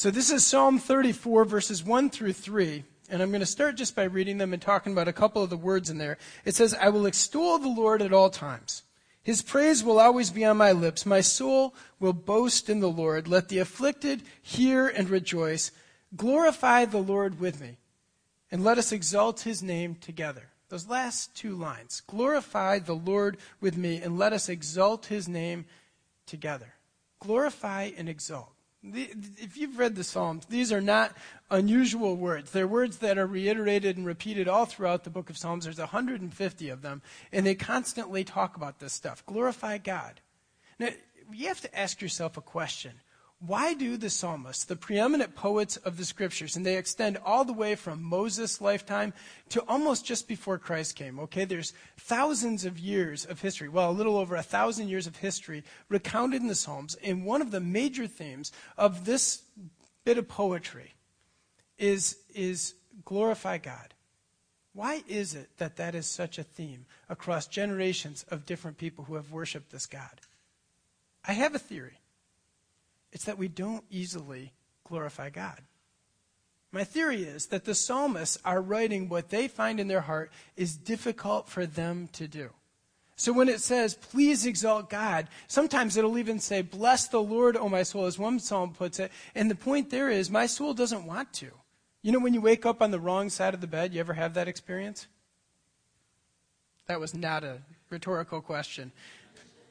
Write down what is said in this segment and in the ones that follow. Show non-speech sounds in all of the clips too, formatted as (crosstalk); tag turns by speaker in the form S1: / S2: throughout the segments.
S1: So this is Psalm 34, verses 1 through 3. And I'm going to start just by reading them and talking about a couple of the words in there. It says, I will extol the Lord at all times. His praise will always be on my lips. My soul will boast in the Lord. Let the afflicted hear and rejoice. Glorify the Lord with me, and let us exalt his name together. Those last two lines. Glorify the Lord with me, and let us exalt his name together. Glorify and exalt. If you've read the Psalms, these are not unusual words. They're words that are reiterated and repeated all throughout the book of Psalms. There's 150 of them, and they constantly talk about this stuff. Glorify God. Now, you have to ask yourself a question why do the psalmists, the preeminent poets of the scriptures, and they extend all the way from Moses' lifetime to almost just before Christ came, okay? There's thousands of years of history, well, a little over a thousand years of history recounted in the Psalms. And one of the major themes of this bit of poetry is, is glorify God. Why is it that that is such a theme across generations of different people who have worshiped this God? I have a theory. It's that we don't easily glorify God. My theory is that the psalmists are writing what they find in their heart is difficult for them to do. So when it says, please exalt God, sometimes it'll even say, bless the Lord, O my soul, as one psalm puts it. And the point there is, my soul doesn't want to. You know, when you wake up on the wrong side of the bed, you ever have that experience? That was not a rhetorical question.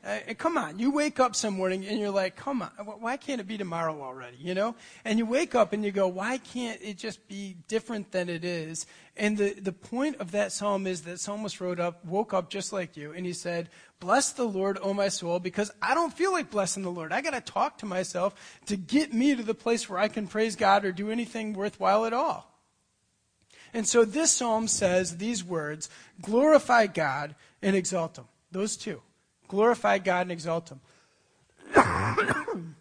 S1: Uh, come on, you wake up some morning and you're like, come on, why can't it be tomorrow already, you know? And you wake up and you go, why can't it just be different than it is? And the, the point of that psalm is that psalmist wrote up, woke up just like you, and he said, bless the Lord, O my soul, because I don't feel like blessing the Lord. I gotta talk to myself to get me to the place where I can praise God or do anything worthwhile at all. And so this psalm says these words, glorify God and exalt Him. Those two. Glorify God and exalt Him. (coughs)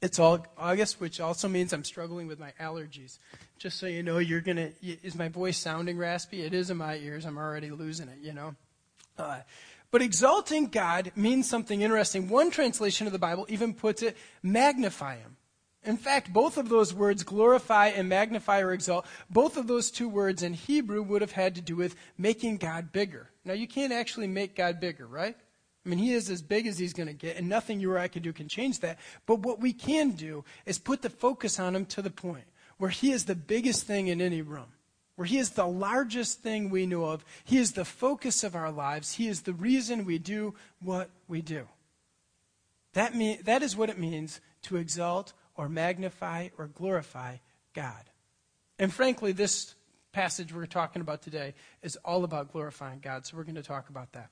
S1: it's all August, which also means I'm struggling with my allergies. Just so you know, you're gonna. Is my voice sounding raspy? It is in my ears. I'm already losing it. You know. Uh, but exalting God means something interesting. One translation of the Bible even puts it magnify Him. In fact, both of those words, glorify and magnify or exalt, both of those two words in Hebrew would have had to do with making God bigger. Now, you can't actually make God bigger, right? I mean, he is as big as he's going to get, and nothing you or I can do can change that. But what we can do is put the focus on him to the point where he is the biggest thing in any room, where he is the largest thing we know of. He is the focus of our lives. He is the reason we do what we do. That, mean, that is what it means to exalt or magnify or glorify God. And frankly, this passage we're talking about today is all about glorifying God, so we're going to talk about that.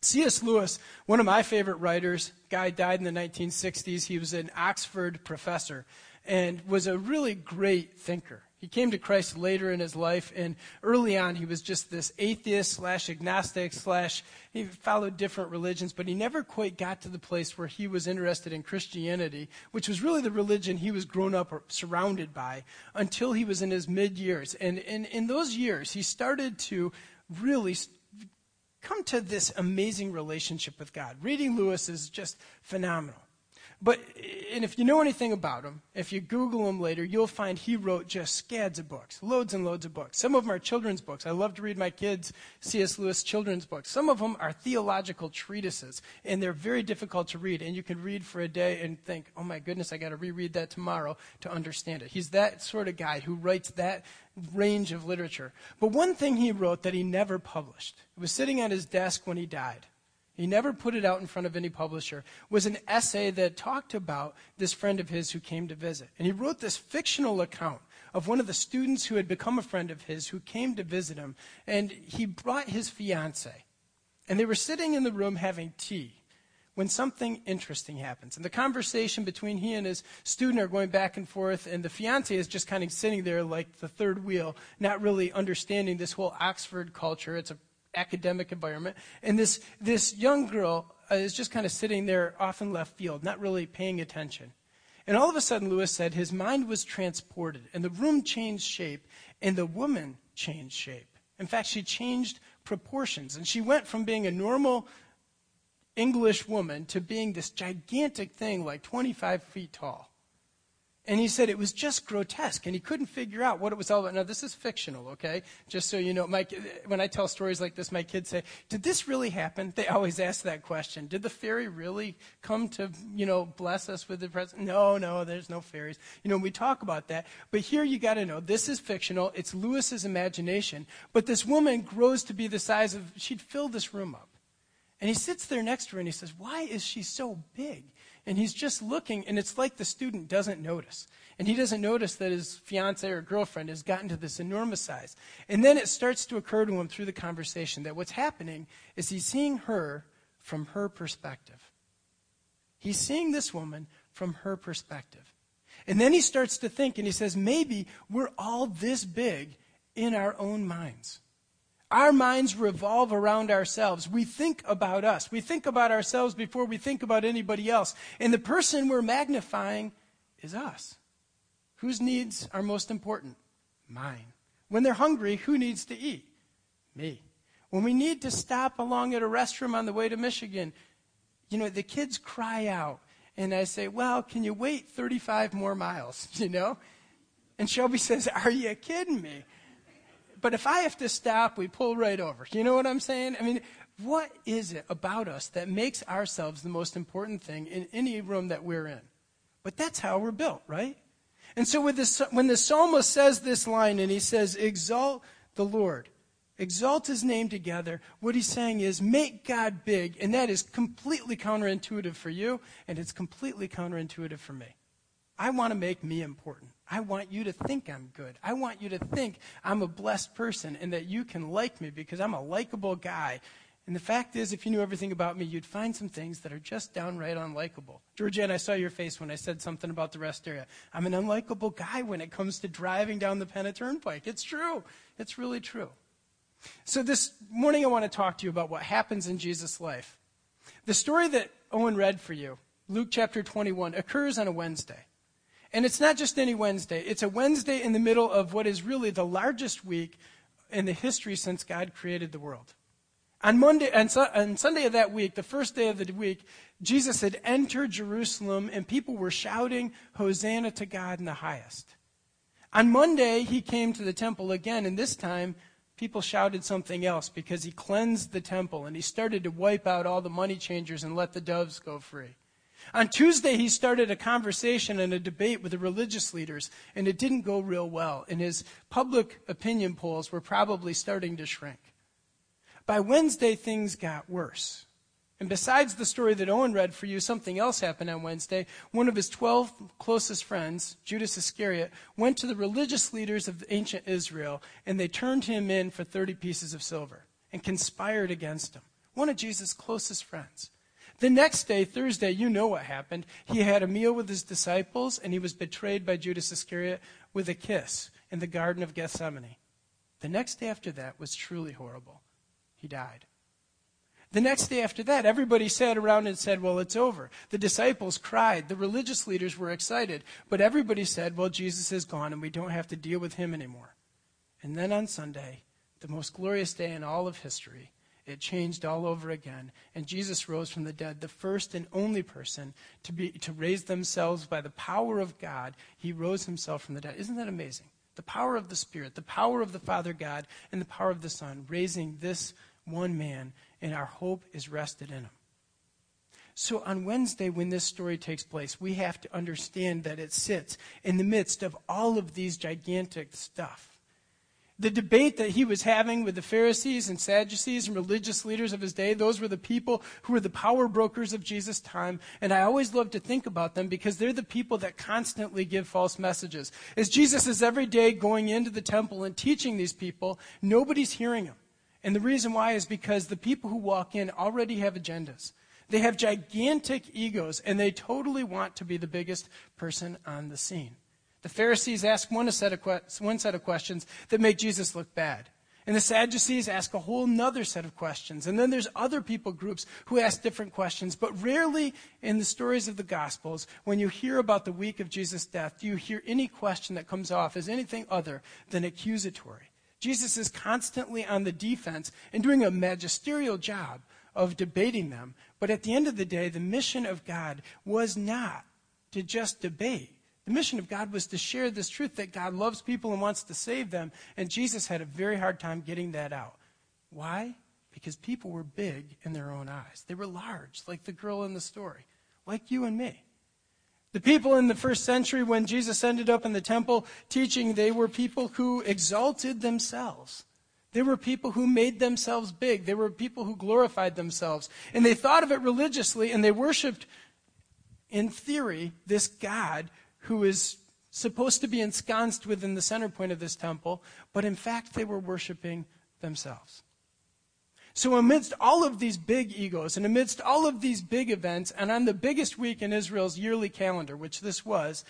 S1: C.S. Lewis, one of my favorite writers, guy died in the 1960s. He was an Oxford professor and was a really great thinker. He came to Christ later in his life, and early on he was just this atheist slash agnostic slash he followed different religions, but he never quite got to the place where he was interested in Christianity, which was really the religion he was grown up or surrounded by until he was in his mid years. And in those years, he started to really come to this amazing relationship with God. Reading Lewis is just phenomenal. But, and if you know anything about him, if you Google him later, you'll find he wrote just scads of books, loads and loads of books. Some of them are children's books. I love to read my kids C.S. Lewis children's books. Some of them are theological treatises, and they're very difficult to read. And you can read for a day and think, oh my goodness, I got to reread that tomorrow to understand it. He's that sort of guy who writes that range of literature. But one thing he wrote that he never published, it was sitting at his desk when he died he never put it out in front of any publisher, was an essay that talked about this friend of his who came to visit. And he wrote this fictional account of one of the students who had become a friend of his who came to visit him. And he brought his fiance. And they were sitting in the room having tea when something interesting happens. And the conversation between he and his student are going back and forth, and the fiance is just kind of sitting there like the third wheel, not really understanding this whole Oxford culture. It's a academic environment. And this, this young girl uh, is just kind of sitting there off in left field, not really paying attention. And all of a sudden, Lewis said his mind was transported, and the room changed shape, and the woman changed shape. In fact, she changed proportions, and she went from being a normal English woman to being this gigantic thing like 25 feet tall. And he said it was just grotesque, and he couldn't figure out what it was all about. Now, this is fictional, okay? Just so you know, my, when I tell stories like this, my kids say, Did this really happen? (laughs) They always ask that question. Did the fairy really come to, you know, bless us with the present? No, no, there's no fairies. You know, we talk about that. But here you got to know this is fictional. It's Lewis's imagination. But this woman grows to be the size of, she'd fill this room up. And he sits there next to her and he says, Why is she so big? And he's just looking, and it's like the student doesn't notice. And he doesn't notice that his fiance or girlfriend has gotten to this enormous size. And then it starts to occur to him through the conversation that what's happening is he's seeing her from her perspective. He's seeing this woman from her perspective. And then he starts to think, and he says, maybe we're all this big in our own minds. Our minds revolve around ourselves. We think about us. We think about ourselves before we think about anybody else. And the person we're magnifying is us. Whose needs are most important? Mine. When they're hungry, who needs to eat? Me. When we need to stop along at a restroom on the way to Michigan, you know, the kids cry out. And I say, well, can you wait 35 more miles? (laughs) You know? And Shelby says, are you kidding me? But if I have to stop, we pull right over. You know what I'm saying? I mean, what is it about us that makes ourselves the most important thing in any room that we're in? But that's how we're built, right? And so this, when the psalmist says this line and he says, Exalt the Lord, exalt his name together, what he's saying is make God big, and that is completely counterintuitive for you, and it's completely counterintuitive for me. I want to make me important. I want you to think I'm good. I want you to think I'm a blessed person and that you can like me because I'm a likable guy. And the fact is, if you knew everything about me, you'd find some things that are just downright unlikable. Georgianne, I saw your face when I said something about the rest area. I'm an unlikable guy when it comes to driving down the Penna Turnpike. It's true. It's really true. So this morning, I want to talk to you about what happens in Jesus' life. The story that Owen read for you, Luke chapter 21, occurs on a Wednesday. And it's not just any Wednesday, it's a Wednesday in the middle of what is really the largest week in the history since God created the world. On Monday on, on Sunday of that week, the first day of the week, Jesus had entered Jerusalem and people were shouting, Hosanna to God in the highest. On Monday, he came to the temple again, and this time people shouted something else because he cleansed the temple and he started to wipe out all the money changers and let the doves go free. On Tuesday, he started a conversation and a debate with the religious leaders, and it didn't go real well, and his public opinion polls were probably starting to shrink. By Wednesday, things got worse. And besides the story that Owen read for you, something else happened on Wednesday. One of his 12 closest friends, Judas Iscariot, went to the religious leaders of ancient Israel, and they turned him in for 30 pieces of silver and conspired against him. One of Jesus' closest friends. The next day, Thursday, you know what happened. He had a meal with his disciples, and he was betrayed by Judas Iscariot with a kiss in the Garden of Gethsemane. The next day after that was truly horrible. He died. The next day after that, everybody sat around and said, Well, it's over. The disciples cried. The religious leaders were excited. But everybody said, Well, Jesus is gone and we don't have to deal with him anymore. And then on Sunday, the most glorious day in all of history, it changed all over again. And Jesus rose from the dead, the first and only person to, be, to raise themselves by the power of God. He rose himself from the dead. Isn't that amazing? The power of the Spirit, the power of the Father God, and the power of the Son, raising this one man, and our hope is rested in him. So on Wednesday, when this story takes place, we have to understand that it sits in the midst of all of these gigantic stuff the debate that he was having with the Pharisees and Sadducees and religious leaders of his day, those were the people who were the power brokers of Jesus' time. And I always love to think about them because they're the people that constantly give false messages. As Jesus is every day going into the temple and teaching these people, nobody's hearing him. And the reason why is because the people who walk in already have agendas. They have gigantic egos and they totally want to be the biggest person on the scene. The Pharisees ask one set, of que- one set of questions that make Jesus look bad. And the Sadducees ask a whole nother set of questions. And then there's other people groups who ask different questions. But rarely in the stories of the Gospels, when you hear about the week of Jesus' death, do you hear any question that comes off as anything other than accusatory. Jesus is constantly on the defense and doing a magisterial job of debating them. But at the end of the day, the mission of God was not to just debate The mission of God was to share this truth that God loves people and wants to save them, and Jesus had a very hard time getting that out. Why? Because people were big in their own eyes. They were large, like the girl in the story, like you and me. The people in the first century, when Jesus ended up in the temple teaching, they were people who exalted themselves. They were people who made themselves big. They were people who glorified themselves. And they thought of it religiously, and they worshiped, in theory, this God who is supposed to be ensconced within the center point of this temple, but in fact, they were worshiping themselves. So, amidst all of these big egos and amidst all of these big events, and on the biggest week in Israel's yearly calendar, which this was,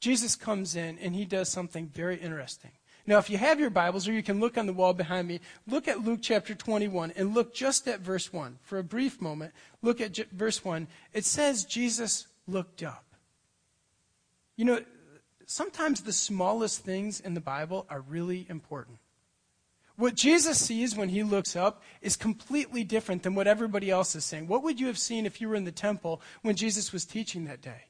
S1: Jesus comes in and he does something very interesting. Now, if you have your Bibles, or you can look on the wall behind me, look at Luke chapter 21 and look just at verse 1. For a brief moment, look at j- verse 1. It says Jesus looked up. You know, sometimes the smallest things in the Bible are really important. What Jesus sees when he looks up is completely different than what everybody else is saying. What would you have seen if you were in the temple when Jesus was teaching that day?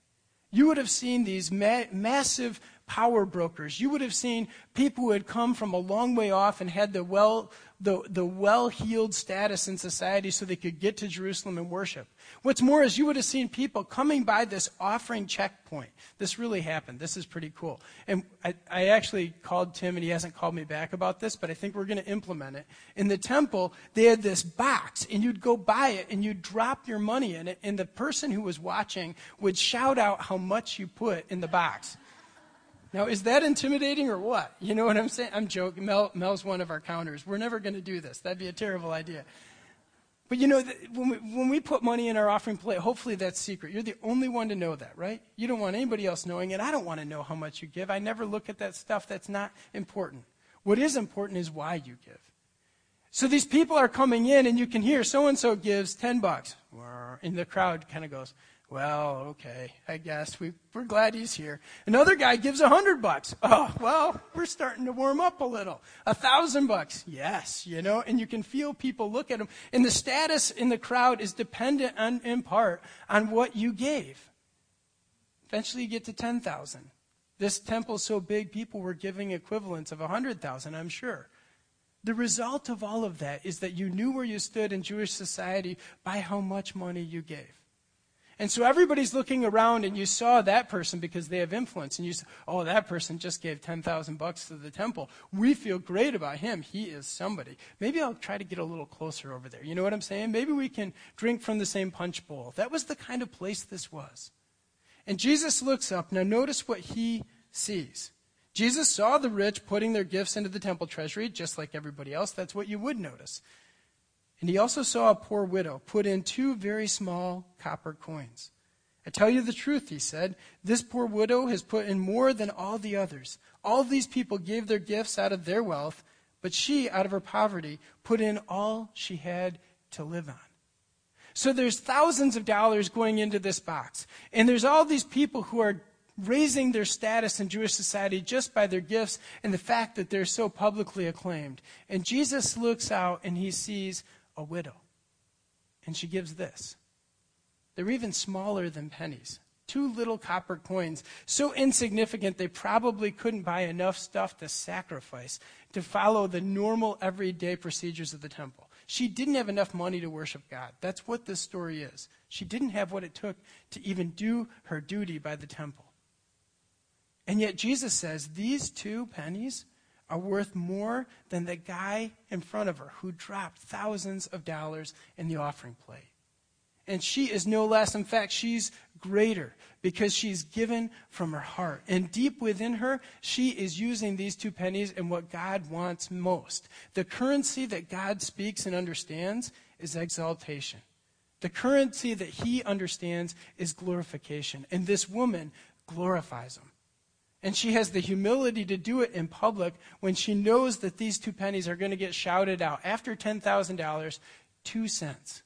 S1: You would have seen these ma- massive power brokers. You would have seen people who had come from a long way off and had the well, the, the well-heeled status in society so they could get to Jerusalem and worship. What's more is you would have seen people coming by this offering checkpoint. This really happened. This is pretty cool. And I, I actually called Tim, and he hasn't called me back about this, but I think we're going to implement it. In the temple, they had this box, and you'd go by it, and you'd drop your money in it, and the person who was watching would shout out how much you put in the box. Now, is that intimidating or what? You know what I'm saying? I'm joking. Mel, Mel's one of our counters. We're never going to do this. That'd be a terrible idea. But you know, when we, when we put money in our offering plate, hopefully that's secret. You're the only one to know that, right? You don't want anybody else knowing it. I don't want to know how much you give. I never look at that stuff. That's not important. What is important is why you give. So these people are coming in, and you can hear so and so gives 10 bucks. And the crowd kind of goes, well, okay, I guess we, we're glad he's here. Another guy gives a hundred bucks. Oh, well, we're starting to warm up a little. A thousand bucks. Yes, you know, and you can feel people look at him. And the status in the crowd is dependent on, in part on what you gave. Eventually you get to 10,000. This temple's so big, people were giving equivalents of a 100,000, I'm sure. The result of all of that is that you knew where you stood in Jewish society by how much money you gave. And so everybody's looking around and you saw that person because they have influence and you say, "Oh, that person just gave 10,000 bucks to the temple. We feel great about him. He is somebody. Maybe I'll try to get a little closer over there." You know what I'm saying? Maybe we can drink from the same punch bowl. That was the kind of place this was. And Jesus looks up. Now notice what he sees. Jesus saw the rich putting their gifts into the temple treasury just like everybody else. That's what you would notice. And he also saw a poor widow put in two very small copper coins. I tell you the truth, he said. This poor widow has put in more than all the others. All these people gave their gifts out of their wealth, but she, out of her poverty, put in all she had to live on. So there's thousands of dollars going into this box. And there's all these people who are raising their status in Jewish society just by their gifts and the fact that they're so publicly acclaimed. And Jesus looks out and he sees a widow. And she gives this. They're even smaller than pennies. Two little copper coins, so insignificant they probably couldn't buy enough stuff to sacrifice to follow the normal everyday procedures of the temple. She didn't have enough money to worship God. That's what this story is. She didn't have what it took to even do her duty by the temple. And yet Jesus says these two pennies are worth more than the guy in front of her who dropped thousands of dollars in the offering plate. And she is no less. In fact, she's greater because she's given from her heart. And deep within her, she is using these two pennies in what God wants most. The currency that God speaks and understands is exaltation. The currency that he understands is glorification. And this woman glorifies him. And she has the humility to do it in public when she knows that these two pennies are going to get shouted out. After $10,000, two cents.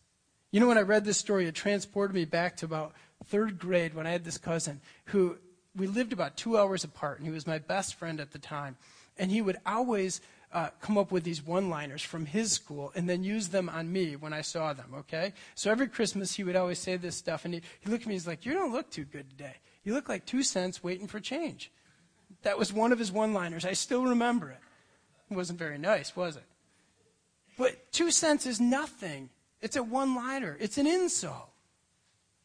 S1: You know, when I read this story, it transported me back to about third grade when I had this cousin who we lived about two hours apart, and he was my best friend at the time. And he would always uh, come up with these one liners from his school and then use them on me when I saw them, okay? So every Christmas he would always say this stuff, and he, he looked at me, and he's like, You don't look too good today. You look like two cents waiting for change. That was one of his one liners. I still remember it. It wasn't very nice, was it? But two cents is nothing. It's a one liner, it's an insult.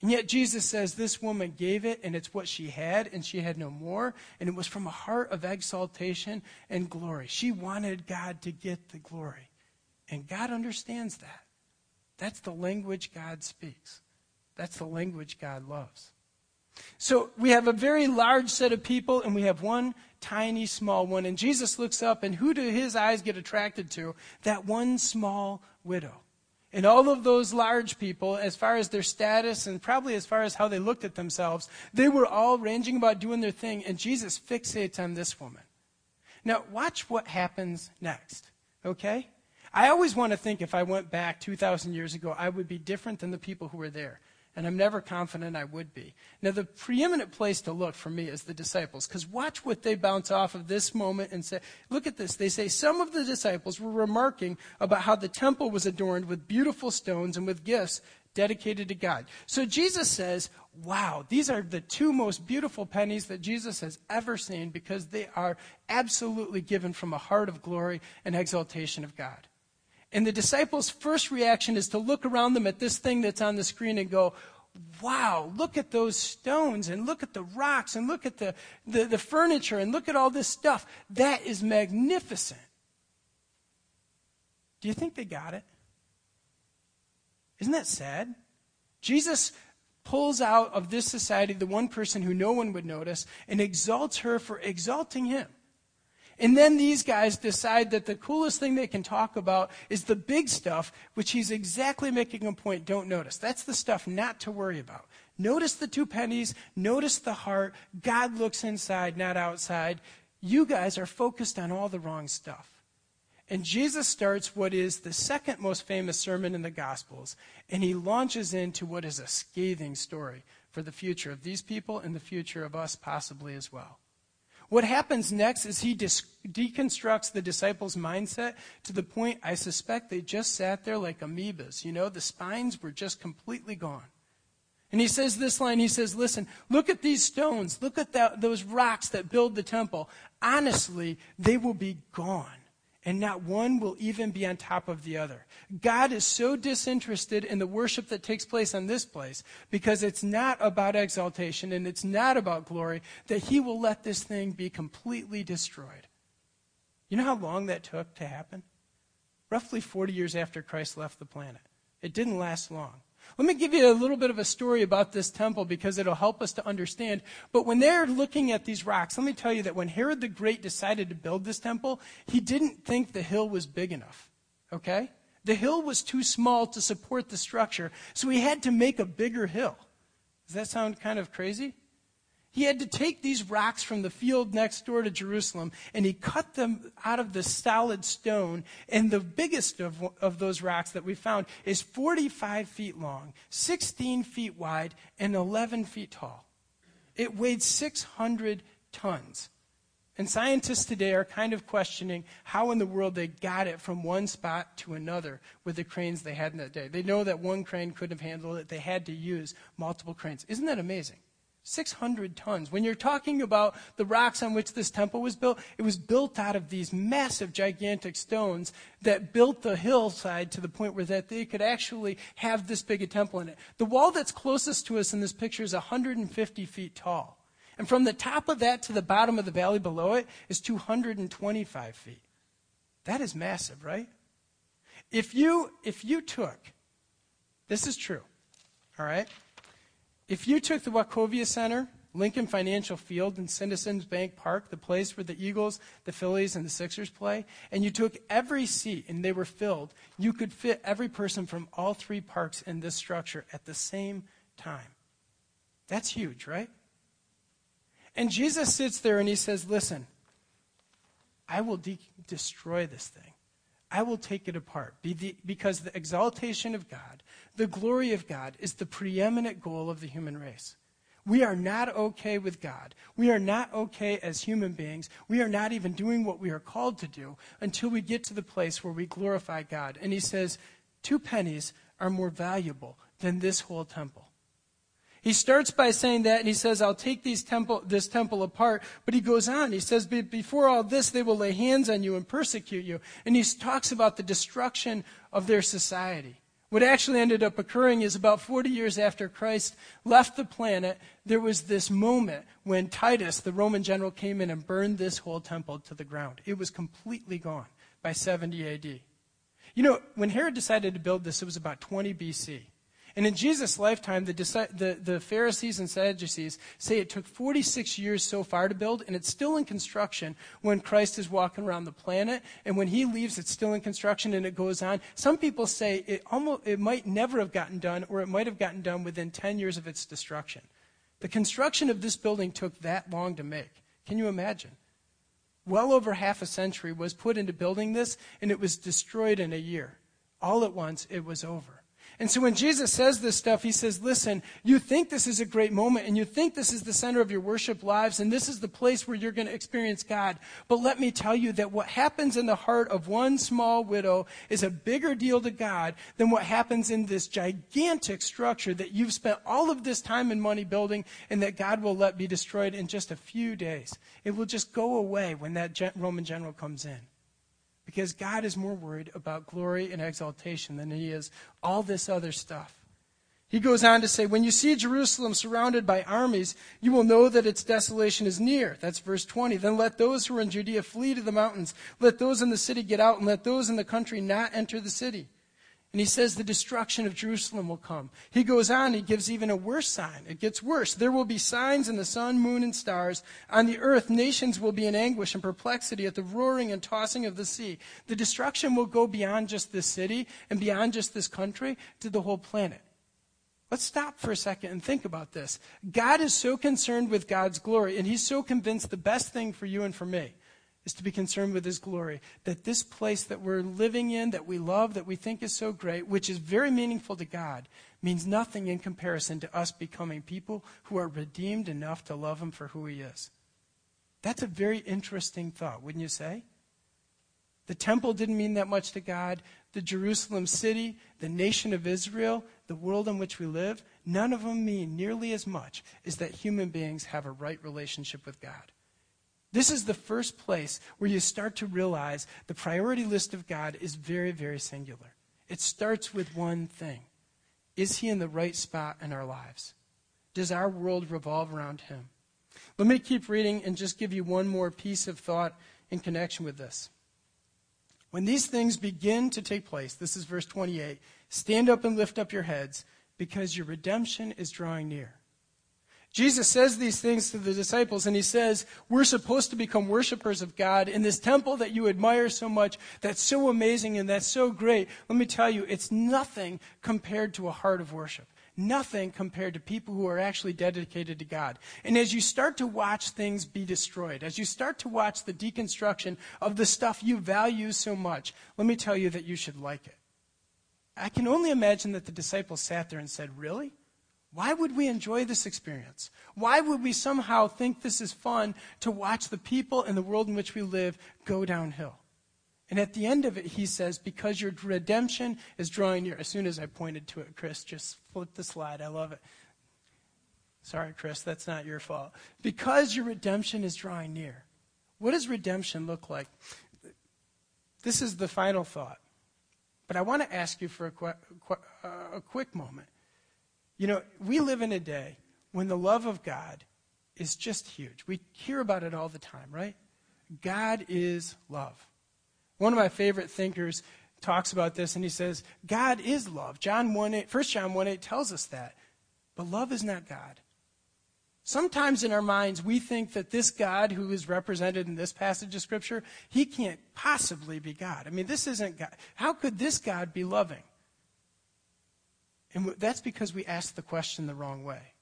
S1: And yet Jesus says this woman gave it, and it's what she had, and she had no more. And it was from a heart of exaltation and glory. She wanted God to get the glory. And God understands that. That's the language God speaks, that's the language God loves. So we have a very large set of people, and we have one tiny, small one. And Jesus looks up, and who do his eyes get attracted to? That one small widow. And all of those large people, as far as their status and probably as far as how they looked at themselves, they were all ranging about doing their thing, and Jesus fixates on this woman. Now, watch what happens next, okay? I always want to think if I went back 2,000 years ago, I would be different than the people who were there and I'm never confident I would be. Now, the preeminent place to look for me is the disciples, because watch what they bounce off of this moment and say, look at this. They say, some of the disciples were remarking about how the temple was adorned with beautiful stones and with gifts dedicated to God. So Jesus says, wow, these are the two most beautiful pennies that Jesus has ever seen because they are absolutely given from a heart of glory and exaltation of God. And the disciples' first reaction is to look around them at this thing that's on the screen and go, wow, look at those stones and look at the rocks and look at the, the, the, furniture and look at all this stuff. That is magnificent. Do you think they got it? Isn't that sad? Jesus pulls out of this society the one person who no one would notice and exalts her for exalting him. And then these guys decide that the coolest thing they can talk about is the big stuff, which he's exactly making a point don't notice. That's the stuff not to worry about. Notice the two pennies, notice the heart. God looks inside, not outside. You guys are focused on all the wrong stuff. And Jesus starts what is the second most famous sermon in the Gospels, and he launches into what is a scathing story for the future of these people and the future of us, possibly as well. What happens next is he dis- deconstructs the disciples' mindset to the point I suspect they just sat there like amoebas. You know, the spines were just completely gone. And he says this line he says, Listen, look at these stones. Look at that, those rocks that build the temple. Honestly, they will be gone and not one will even be on top of the other. God is so disinterested in the worship that takes place on this place because it's not about exaltation and it's not about glory that he will let this thing be completely destroyed. You know how long that took to happen? Roughly 40 years after Christ left the planet. It didn't last long. Let me give you a little bit of a story about this temple because it'll help us to understand. But when they're looking at these rocks, let me tell you that when Herod the Great decided to build this temple, he didn't think the hill was big enough. Okay? The hill was too small to support the structure, so he had to make a bigger hill. Does that sound kind of crazy? He had to take these rocks from the field next door to Jerusalem and he cut them out of the solid stone. And the biggest of, of those rocks that we found is 45 feet long, 16 feet wide, and 11 feet tall. It weighed 600 tons. And scientists today are kind of questioning how in the world they got it from one spot to another with the cranes they had in that day. They know that one crane couldn't have handled it, they had to use multiple cranes. Isn't that amazing? 600 tons. When you're talking about the rocks on which this temple was built, it was built out of these massive, gigantic stones that built the hillside to the point where that they could actually have this big a temple in it. The wall that's closest to us in this picture is 150 feet tall. And from the top of that to the bottom of the valley below it is 225 feet. That is massive, right? If you, if you took, this is true, all right? If you took the Wachovia Center, Lincoln Financial Field, and Citizens Bank Park, the place where the Eagles, the Phillies, and the Sixers play, and you took every seat and they were filled, you could fit every person from all three parks in this structure at the same time. That's huge, right? And Jesus sits there and he says, Listen, I will de- destroy this thing. I will take it apart because the exaltation of God the glory of God is the preeminent goal of the human race. We are not okay with God. We are not okay as human beings. We are not even doing what we are called to do until we get to the place where we glorify God. And he says, two pennies are more valuable than this whole temple. He starts by saying that, and he says, I'll take temple, this temple apart. But he goes on. He says, Before all this, they will lay hands on you and persecute you. And he talks about the destruction of their society. What actually ended up occurring is about 40 years after Christ left the planet, there was this moment when Titus, the Roman general, came in and burned this whole temple to the ground. It was completely gone by 70 AD. You know, when Herod decided to build this, it was about 20 BC. And in Jesus' lifetime, the, the, the, Pharisees and Sadducees say it took 46 years so far to build, and it's still in construction when Christ is walking around the planet. And when he leaves, it's still in construction and it goes on. Some people say it, almost, it might never have gotten done, or it might have gotten done within 10 years of its destruction. The construction of this building took that long to make. Can you imagine? Well over half a century was put into building this, and it was destroyed in a year. All at once, it was over. And so when Jesus says this stuff, he says, listen, you think this is a great moment and you think this is the center of your worship lives and this is the place where you're going to experience God. But let me tell you that what happens in the heart of one small widow is a bigger deal to God than what happens in this gigantic structure that you've spent all of this time and money building and that God will let be destroyed in just a few days. It will just go away when that Roman general comes in. Because God is more worried about glory and exaltation than he is all this other stuff. He goes on to say, When you see Jerusalem surrounded by armies, you will know that its desolation is near. That's verse 20. Then let those who are in Judea flee to the mountains. Let those in the city get out, and let those in the country not enter the city. And he says the destruction of Jerusalem will come. He goes on, he gives even a worse sign. It gets worse. There will be signs in the sun, moon, and stars. On the earth, nations will be in anguish and perplexity at the roaring and tossing of the sea. The destruction will go beyond just this city and beyond just this country to the whole planet. Let's stop for a second and think about this. God is so concerned with God's glory, and he's so convinced the best thing for you and for me is to be concerned with His glory. That this place that we're living in, that we love, that we think is so great, which is very meaningful to God, means nothing in comparison to us becoming people who are redeemed enough to love Him for who He is. That's a very interesting thought, wouldn't you say? The temple didn't mean that much to God. The Jerusalem city, the nation of Israel, the world in which we live, none of them mean nearly as much as that human beings have a right relationship with God. This is the first place where you start to realize the priority list of God is very, very singular. It starts with one thing Is He in the right spot in our lives? Does our world revolve around Him? Let me keep reading and just give you one more piece of thought in connection with this. When these things begin to take place, this is verse 28 stand up and lift up your heads because your redemption is drawing near. Jesus says these things to the disciples, and he says, We're supposed to become worshipers of God in this temple that you admire so much, that's so amazing and that's so great. Let me tell you, it's nothing compared to a heart of worship. Nothing compared to people who are actually dedicated to God. And as you start to watch things be destroyed, as you start to watch the deconstruction of the stuff you value so much, let me tell you that you should like it. I can only imagine that the disciples sat there and said, Really? Why would we enjoy this experience? Why would we somehow think this is fun to watch the people and the world in which we live go downhill? And at the end of it, he says, because your redemption is drawing near. As soon as I pointed to it, Chris, just flip the slide. I love it. Sorry, Chris, that's not your fault. Because your redemption is drawing near. What does redemption look like? This is the final thought. But I want to ask you for a, qu- uh, a quick moment. You know, we live in a day when the love of God is just huge. We hear about it all the time, right? God is love. One of my favorite thinkers talks about this and he says, God is love. John 1 8, 1 John 1 8 tells us that. But love is not God. Sometimes in our minds, we think that this God who is represented in this passage of Scripture, he can't possibly be God. I mean, this isn't God. How could this God be loving? And that's because we ask the question the wrong way.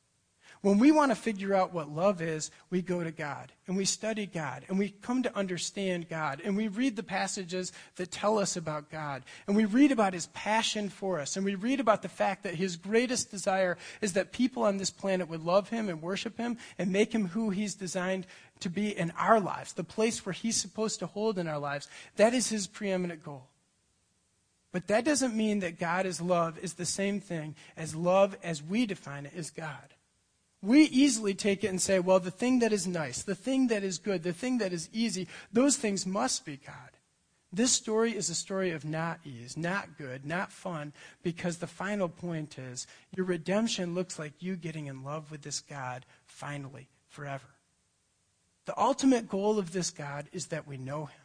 S1: When we want to figure out what love is, we go to God and we study God and we come to understand God and we read the passages that tell us about God and we read about his passion for us and we read about the fact that his greatest desire is that people on this planet would love him and worship him and make him who he's designed to be in our lives, the place where he's supposed to hold in our lives. That is his preeminent goal. But that doesn't mean that God is love is the same thing as love as we define it as God. We easily take it and say, well, the thing that is nice, the thing that is good, the thing that is easy, those things must be God. This story is a story of not ease, not good, not fun, because the final point is your redemption looks like you getting in love with this God finally, forever. The ultimate goal of this God is that we know him,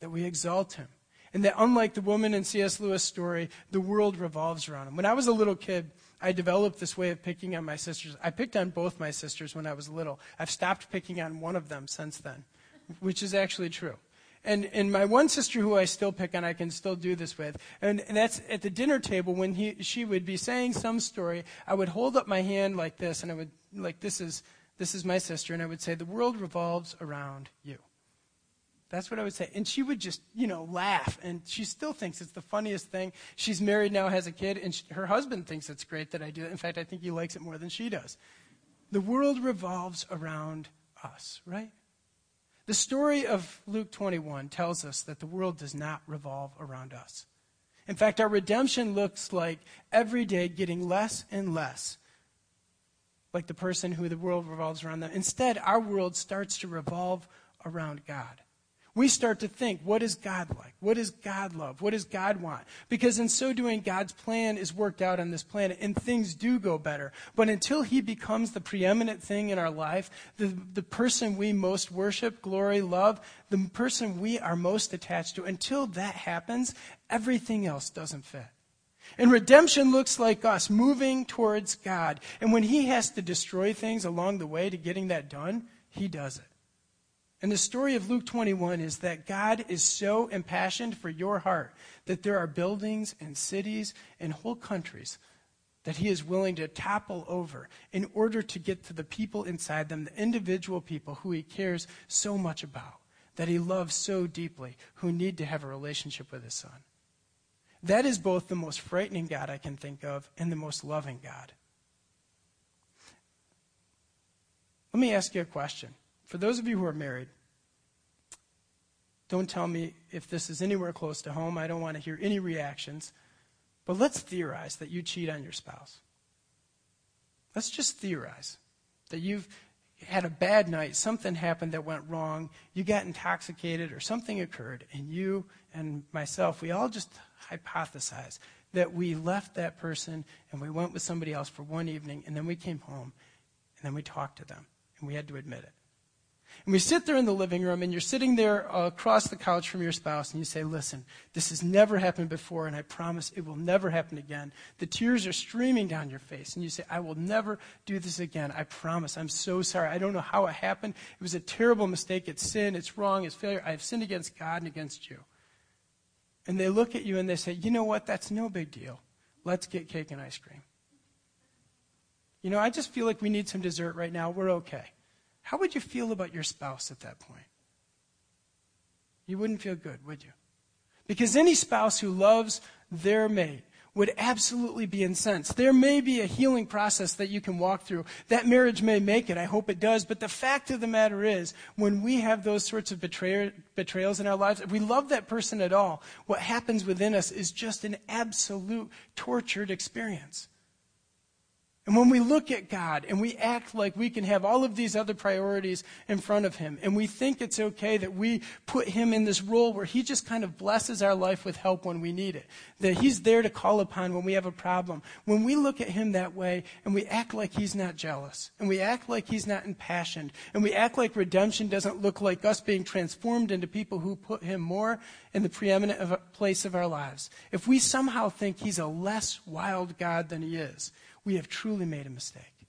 S1: that we exalt him, and that unlike the woman in C.S. Lewis' story, the world revolves around him. When I was a little kid, I developed this way of picking on my sisters. I picked on both my sisters when I was little. I've stopped picking on one of them since then, which is actually true. And, and my one sister who I still pick on, I can still do this with. And, and that's at the dinner table when he, she would be saying some story, I would hold up my hand like this, and I would, like, this is, this is my sister, and I would say, The world revolves around you. That's what I would say. And she would just, you know, laugh. And she still thinks it's the funniest thing. She's married now, has a kid, and she, her husband thinks it's great that I do. In fact, I think he likes it more than she does. The world revolves around us, right? The story of Luke 21 tells us that the world does not revolve around us. In fact, our redemption looks like every day getting less and less like the person who the world revolves around them. Instead, our world starts to revolve around God we start to think, what is God like? What does God love? What does God want? Because in so doing, God's plan is worked out on this planet and things do go better. But until He becomes the preeminent thing in our life, the, the person we most worship, glory, love, the person we are most attached to, until that happens, everything else doesn't fit. And redemption looks like us moving towards God. And when He has to destroy things along the way to getting that done, He does it. And the story of Luke 21 is that God is so impassioned for your heart that there are buildings and cities and whole countries that he is willing to topple over in order to get to the people inside them, the individual people who he cares so much about, that he loves so deeply, who need to have a relationship with his son. That is both the most frightening God I can think of and the most loving God. Let me ask you a question. For those of you who are married, don't tell me if this is anywhere close to home. I don't want to hear any reactions. But let's theorize that you cheat on your spouse. Let's just theorize that you've had a bad night, something happened that went wrong, you got intoxicated, or something occurred, and you and myself, we all just hypothesize that we left that person and we went with somebody else for one evening, and then we came home, and then we talked to them, and we had to admit it. And we sit there in the living room, and you're sitting there across the couch from your spouse, and you say, Listen, this has never happened before, and I promise it will never happen again. The tears are streaming down your face, and you say, I will never do this again. I promise. I'm so sorry. I don't know how it happened. It was a terrible mistake. It's sin. It's wrong. It's failure. I have sinned against God and against you. And they look at you and they say, You know what? That's no big deal. Let's get cake and ice cream. You know, I just feel like we need some dessert right now. We're okay. How would you feel about your spouse at that point? You wouldn't feel good, would you? Because any spouse who loves their mate would absolutely be incensed. There may be a healing process that you can walk through. That marriage may make it. I hope it does. But the fact of the matter is, when we have those sorts of betrayals in our lives, if we love that person at all, what happens within us is just an absolute tortured experience. And when we look at God and we act like we can have all of these other priorities in front of Him, and we think it's okay that we put Him in this role where He just kind of blesses our life with help when we need it, that He's there to call upon when we have a problem, when we look at Him that way and we act like He's not jealous, and we act like He's not impassioned, and we act like redemption doesn't look like us being transformed into people who put Him more in the preeminent place of our lives, if we somehow think He's a less wild God than He is, we have truly made a mistake.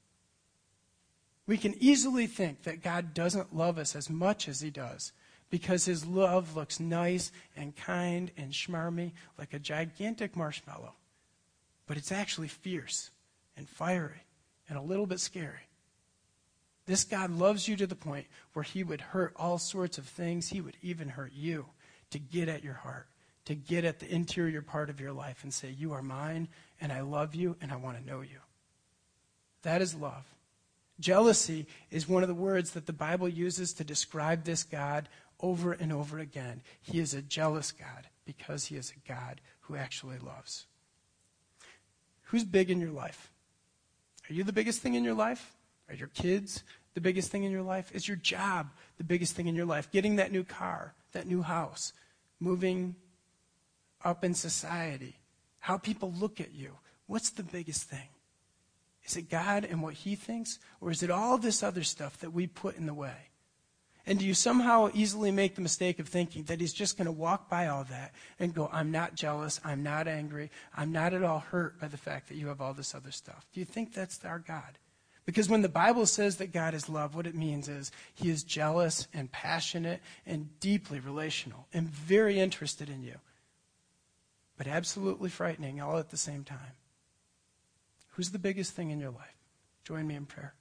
S1: We can easily think that God doesn't love us as much as He does because His love looks nice and kind and schmarmy like a gigantic marshmallow. But it's actually fierce and fiery and a little bit scary. This God loves you to the point where He would hurt all sorts of things. He would even hurt you to get at your heart, to get at the interior part of your life and say, You are mine, and I love you, and I want to know you. That is love. Jealousy is one of the words that the Bible uses to describe this God over and over again. He is a jealous God because he is a God who actually loves. Who's big in your life? Are you the biggest thing in your life? Are your kids the biggest thing in your life? Is your job the biggest thing in your life? Getting that new car, that new house, moving up in society, how people look at you. What's the biggest thing? Is it God and what He thinks? Or is it all this other stuff that we put in the way? And do you somehow easily make the mistake of thinking that He's just going to walk by all that and go, I'm not jealous, I'm not angry, I'm not at all hurt by the fact that you have all this other stuff? Do you think that's our God? Because when the Bible says that God is love, what it means is He is jealous and passionate and deeply relational and very interested in you but absolutely frightening all at the same time. Who's the biggest thing in your life? Join me in prayer.